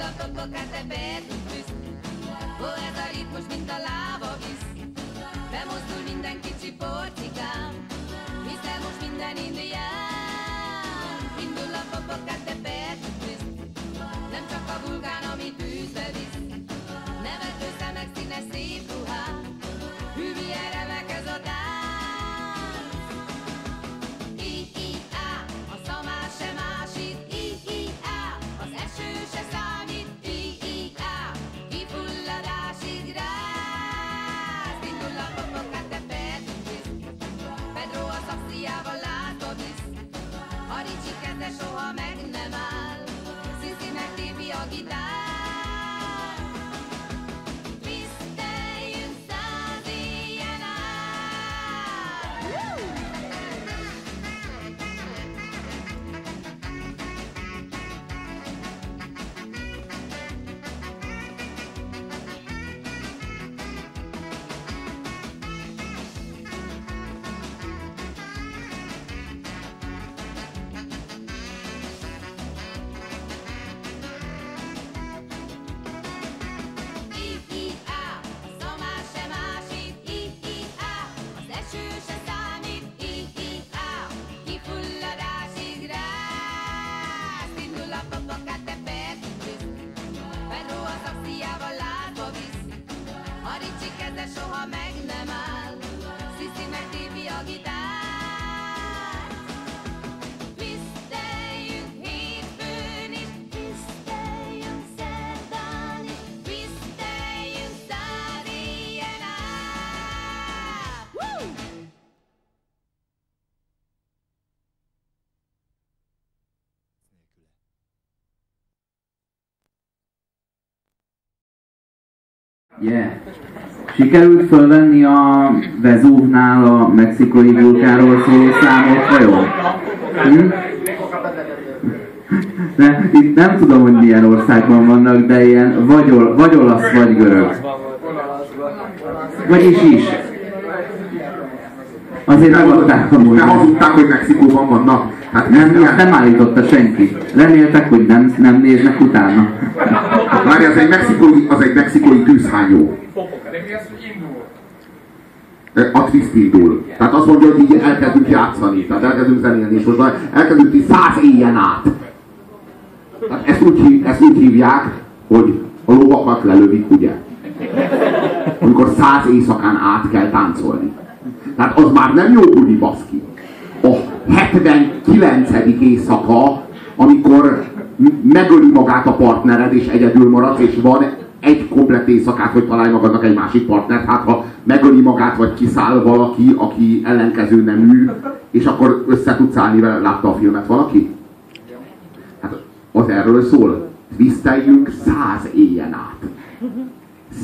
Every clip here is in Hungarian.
A popokát, te betűz. Ó, ez a ritmus, mint a láva visz. Bemozdul minden kicsi porcikám. dog e. Yeah. Sikerült fölvenni a Vezúvnál a mexikai vulkáról szóló számot, vajon? Hm? Ne, itt nem tudom, hogy milyen országban vannak, de ilyen vagy, ol, vagy olasz, vagy görög. Vagyis is. Azért megadták a Ne múltat. hazudták, hogy Mexikóban vannak. Hát Nem, milyen- nem állította senki. Reméltek, hogy nem, nem néznek utána. Várj, az egy mexikói, az egy mexikói tűzhányó. A twist indul. Tehát azt mondja, hogy így elkezdünk játszani. Tehát elkezdünk zenélni, és most elkezdünk így száz éjjen át. Tehát ezt úgy, ezt úgy hívják, hogy a lovakat lelövik, ugye? Amikor száz éjszakán át kell táncolni. Tehát az már nem jó buli, baszki. A 79. éjszaka, amikor megöli magát a partnered, és egyedül maradsz, és van egy komplet éjszakát, hogy találj magadnak egy másik partnert, hát ha megöli magát, vagy kiszáll valaki, aki ellenkező nemű, és akkor össze tudsz állni vele, látta a filmet valaki? Hát az erről szól. Twisteljünk száz éjjen át.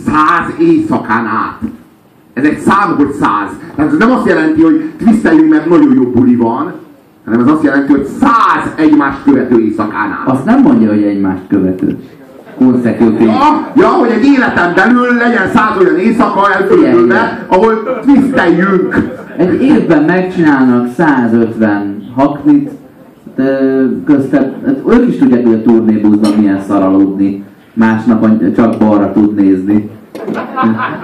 Száz éjszakán át. Ez egy szám, hogy száz. Tehát ez nem azt jelenti, hogy twisteljünk, mert nagyon jó buli van, hanem ez azt jelenti, hogy száz egymást követő éjszakán át. Azt nem mondja, hogy egymást követő. Consecutive. Ja, ja, hogy egy életen belül legyen száz olyan éjszaka eltöltődve, ahol twisteljünk. Egy évben megcsinálnak 150 haknit, köztet, hát ők is tudják, hogy a turnébuszban milyen szaraludni. Másnap any- csak balra tud nézni.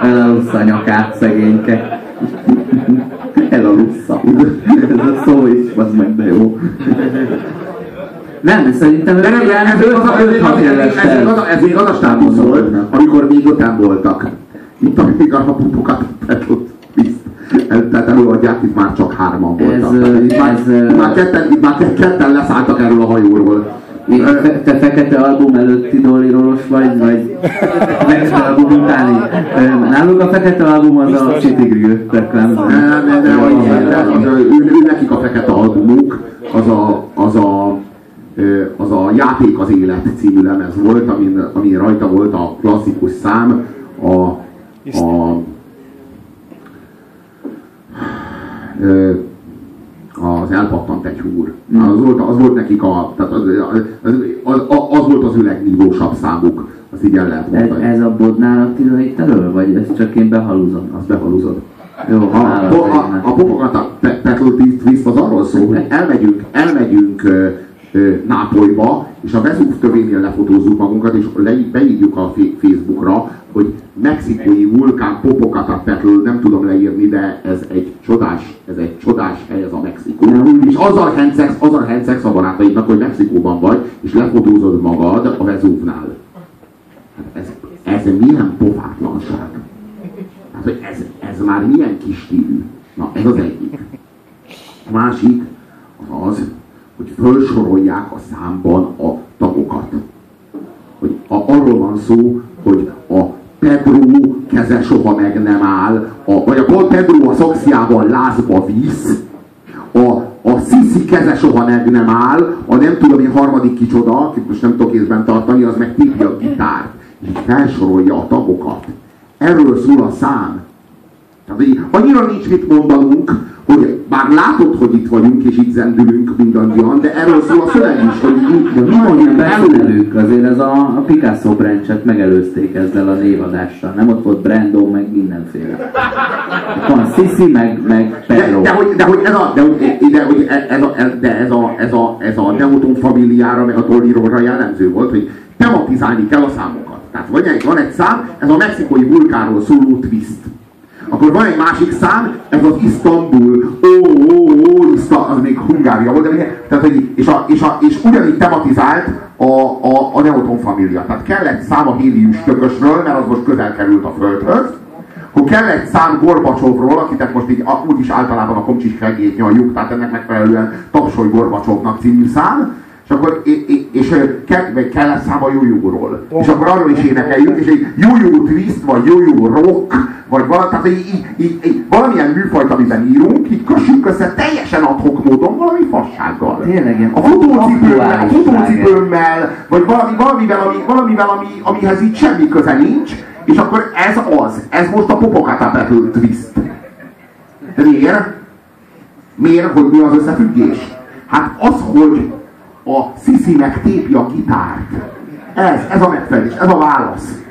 Elalussza a nyakát, szegényke. Elalussza. Ez a szó is, az meg de jó. Nem, szerintem De nem, ez még az a, ez az, ez, ez, még az, ez még az a státusz volt, amikor még öten voltak. Itt amíg a pupukat petot viszt. Tehát előadják, itt már csak hárman voltak. Ez, Tehát itt, már, ez, itt, már ketten, itt már ketten leszálltak erről a hajóról. Te, te fekete album előtti dolirolos vagy, vagy fekete album utáni? Ö, Náluk a fekete album az a City Grill reklám. Nem, nem, nem, ő, nekik a fekete albumuk, az a, az a, az a Játék az élet című lemez volt, amin, amin rajta volt a klasszikus szám, a, a az elpattant egy húr. Az volt, az volt nekik a, tehát az, az, az, az, volt az ő legnívósabb számuk, azt így el lehet Ez, mondani. ez a bodnál a tila itt elől, vagy ezt csak én behalúzom? Azt behalúzod. Jó, A, a, a, a Popogata Pe- Petrol Twist az arról szól, hogy elmegyünk, elmegyünk Nápolyba, és a Vezúv tövénél lefotózzuk magunkat, és beírjuk a Facebookra, hogy mexikói vulkán Popocatépetl, nem tudom leírni, de ez egy csodás, ez egy csodás hely, ez a Mexikó. És azzal hencegsz, azzal hencegsz a barátaidnak, hogy Mexikóban vagy, és lefotózod magad a Vezúvnál. Hát ez, ez milyen pofátlanság. Hát, hogy ez, ez már milyen kis stílű. Na, ez az egyik. A másik az az, hogy felsorolják a számban a tagokat. Hogy a, arról van szó, hogy a Pedro keze soha meg nem áll, a, vagy a Pedro a szoxiával lázba visz, a, a Sisi keze soha meg nem áll, a nem tudom én harmadik kicsoda, akit most nem tudok észben tartani, az meg tipja a gitárt, és felsorolja a tagokat. Erről szól a szám. Tehát, annyira nincs mit mondanunk, hogy bár látod, hogy itt vagyunk és itt zendülünk mindannyian, de erről szól a szöveg is, hogy de mi mondjuk beszélünk, azért ez a, a Picasso branchet megelőzték ezzel a névadással, nem ott volt Brando, meg mindenféle. Van Sisi, meg, meg Pedro. De, de, hogy, de hogy ez a, de, hogy, de, hogy ez a, de ez a, ez a, ez a Neoton familiára, meg a Tolliróra jellemző volt, hogy tematizálni kell a számokat. Tehát van egy, van egy szám, ez a mexikói vulkánról szóló twist akkor van egy másik szám, ez az Isztambul. Ó, ó, ó, Iszta, az még Hungária volt, de tehát, hogy, és, a, és, a, és ugyanígy tematizált a, a, a Neoton família. Tehát kell egy szám a Hélius tökösről, mert az most közel került a Földhöz, akkor kell egy szám Gorbacsovról, akit most így úgyis általában a komcsis fegét nyaljuk, tehát ennek megfelelően Tapsoly Gorbacsovnak című szám, és akkor és, és kell, kell egy szám a Jújúról. És akkor arról is énekeljük, és egy Jújú twist, vagy Jújú rock, vagy valami, tehát így, így, így, így, valamilyen műfajt, amiben írunk, így kössünk össze teljesen adhok módon valami fassággal. Tényleg, a futócipőmmel, a vagy valami, valamivel, ami, valamivel ami, amihez így semmi köze nincs, és akkor ez az, ez most a Popocatépetl twist. Miért? Miért, hogy mi az összefüggés? Hát az, hogy a Sisi megtépi a gitárt. Ez, ez a megfelelés, ez a válasz.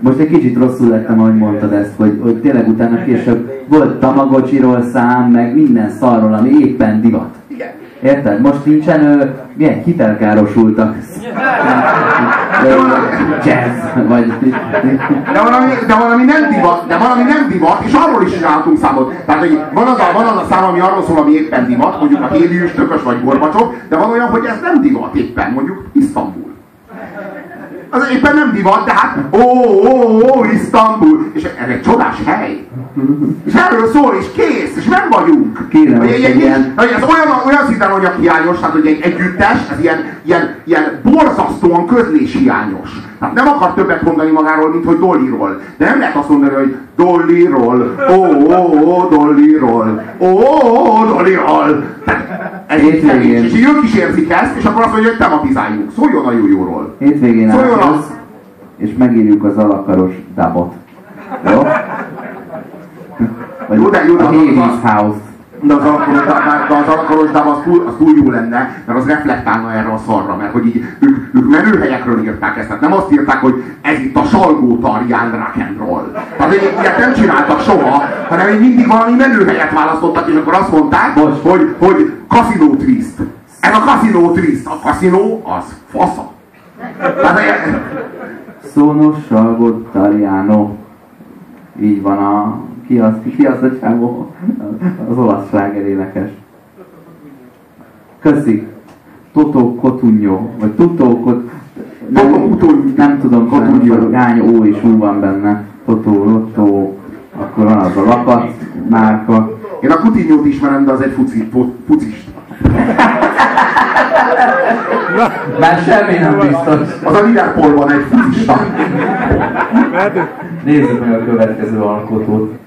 Most egy kicsit rosszul lettem, ahogy mondtad ezt, hogy, hogy tényleg utána később volt Tamagocsiról szám, meg minden szarról, ami éppen divat. Igen. Érted? Most nincsen, ö, milyen hitelkárosultak. Jazz, vagy... De valami, de valami nem divat, de valami nem divat, és arról is csináltunk számot. Tehát, hogy van az, a, van az a szám, ami arról szól, ami éppen divat, mondjuk a Hélius, Tökös vagy Gorbacsov, de van olyan, hogy ez nem divat éppen, mondjuk Isztambul az éppen nem divat, de hát ó, ó, ó, Isztambul, és ez egy csodás hely. És erről szól, és kész, és nem vagyunk. Kéne, egy, egy, ilyen... Ez olyan, olyan szinten anyag hiányos, tehát hogy egy együttes, ez ilyen, ilyen, ilyen borzasztóan közléshiányos. Tehát nem akar többet mondani magáról, mint hogy Dollyról. De nem lehet azt mondani, hogy Dollyról, ó, ó, ó, Dollyról, ó, ó, Dollyról. Hétvégén. És ők is érzik ezt, és akkor azt mondja, hogy tematizáljuk. Szóljon a jójóról. Hétvégén Szóljon az... és megírjuk az alakaros dabot. Jó? Vagy jó, de jó, de a Hades House. De az alakaros, de az, alakaros dáv az túl, az túl jó lenne, mert az reflektálna erre a szarra, mert hogy így ők, ők menőhelyekről írták ezt, tehát nem azt írták, hogy ez itt a Salgó Tarján rock and roll. Tehát ilyet nem csináltak soha, hanem mindig valami menőhelyet választottak, és akkor azt mondták, Most. hogy, hogy Casino Twist. Ez a Casino Twist. A Casino az fasza. Szónos Salgó Tarjánó. Így van a ki az, ki az a csávó? Az olasz sláger énekes. Köszi. Totó Kotunyó, vagy Totó Kot... Nem, nem tudom, Kotunyó. Hány ó és ú van benne. Totó, Lotto, akkor van az a lakat, márka. Én a Kutinyót ismerem, de az egy fuci, fucista. Már semmi nem biztos. Az a Liverpoolban egy fucista. Nézzük meg a következő alkotót.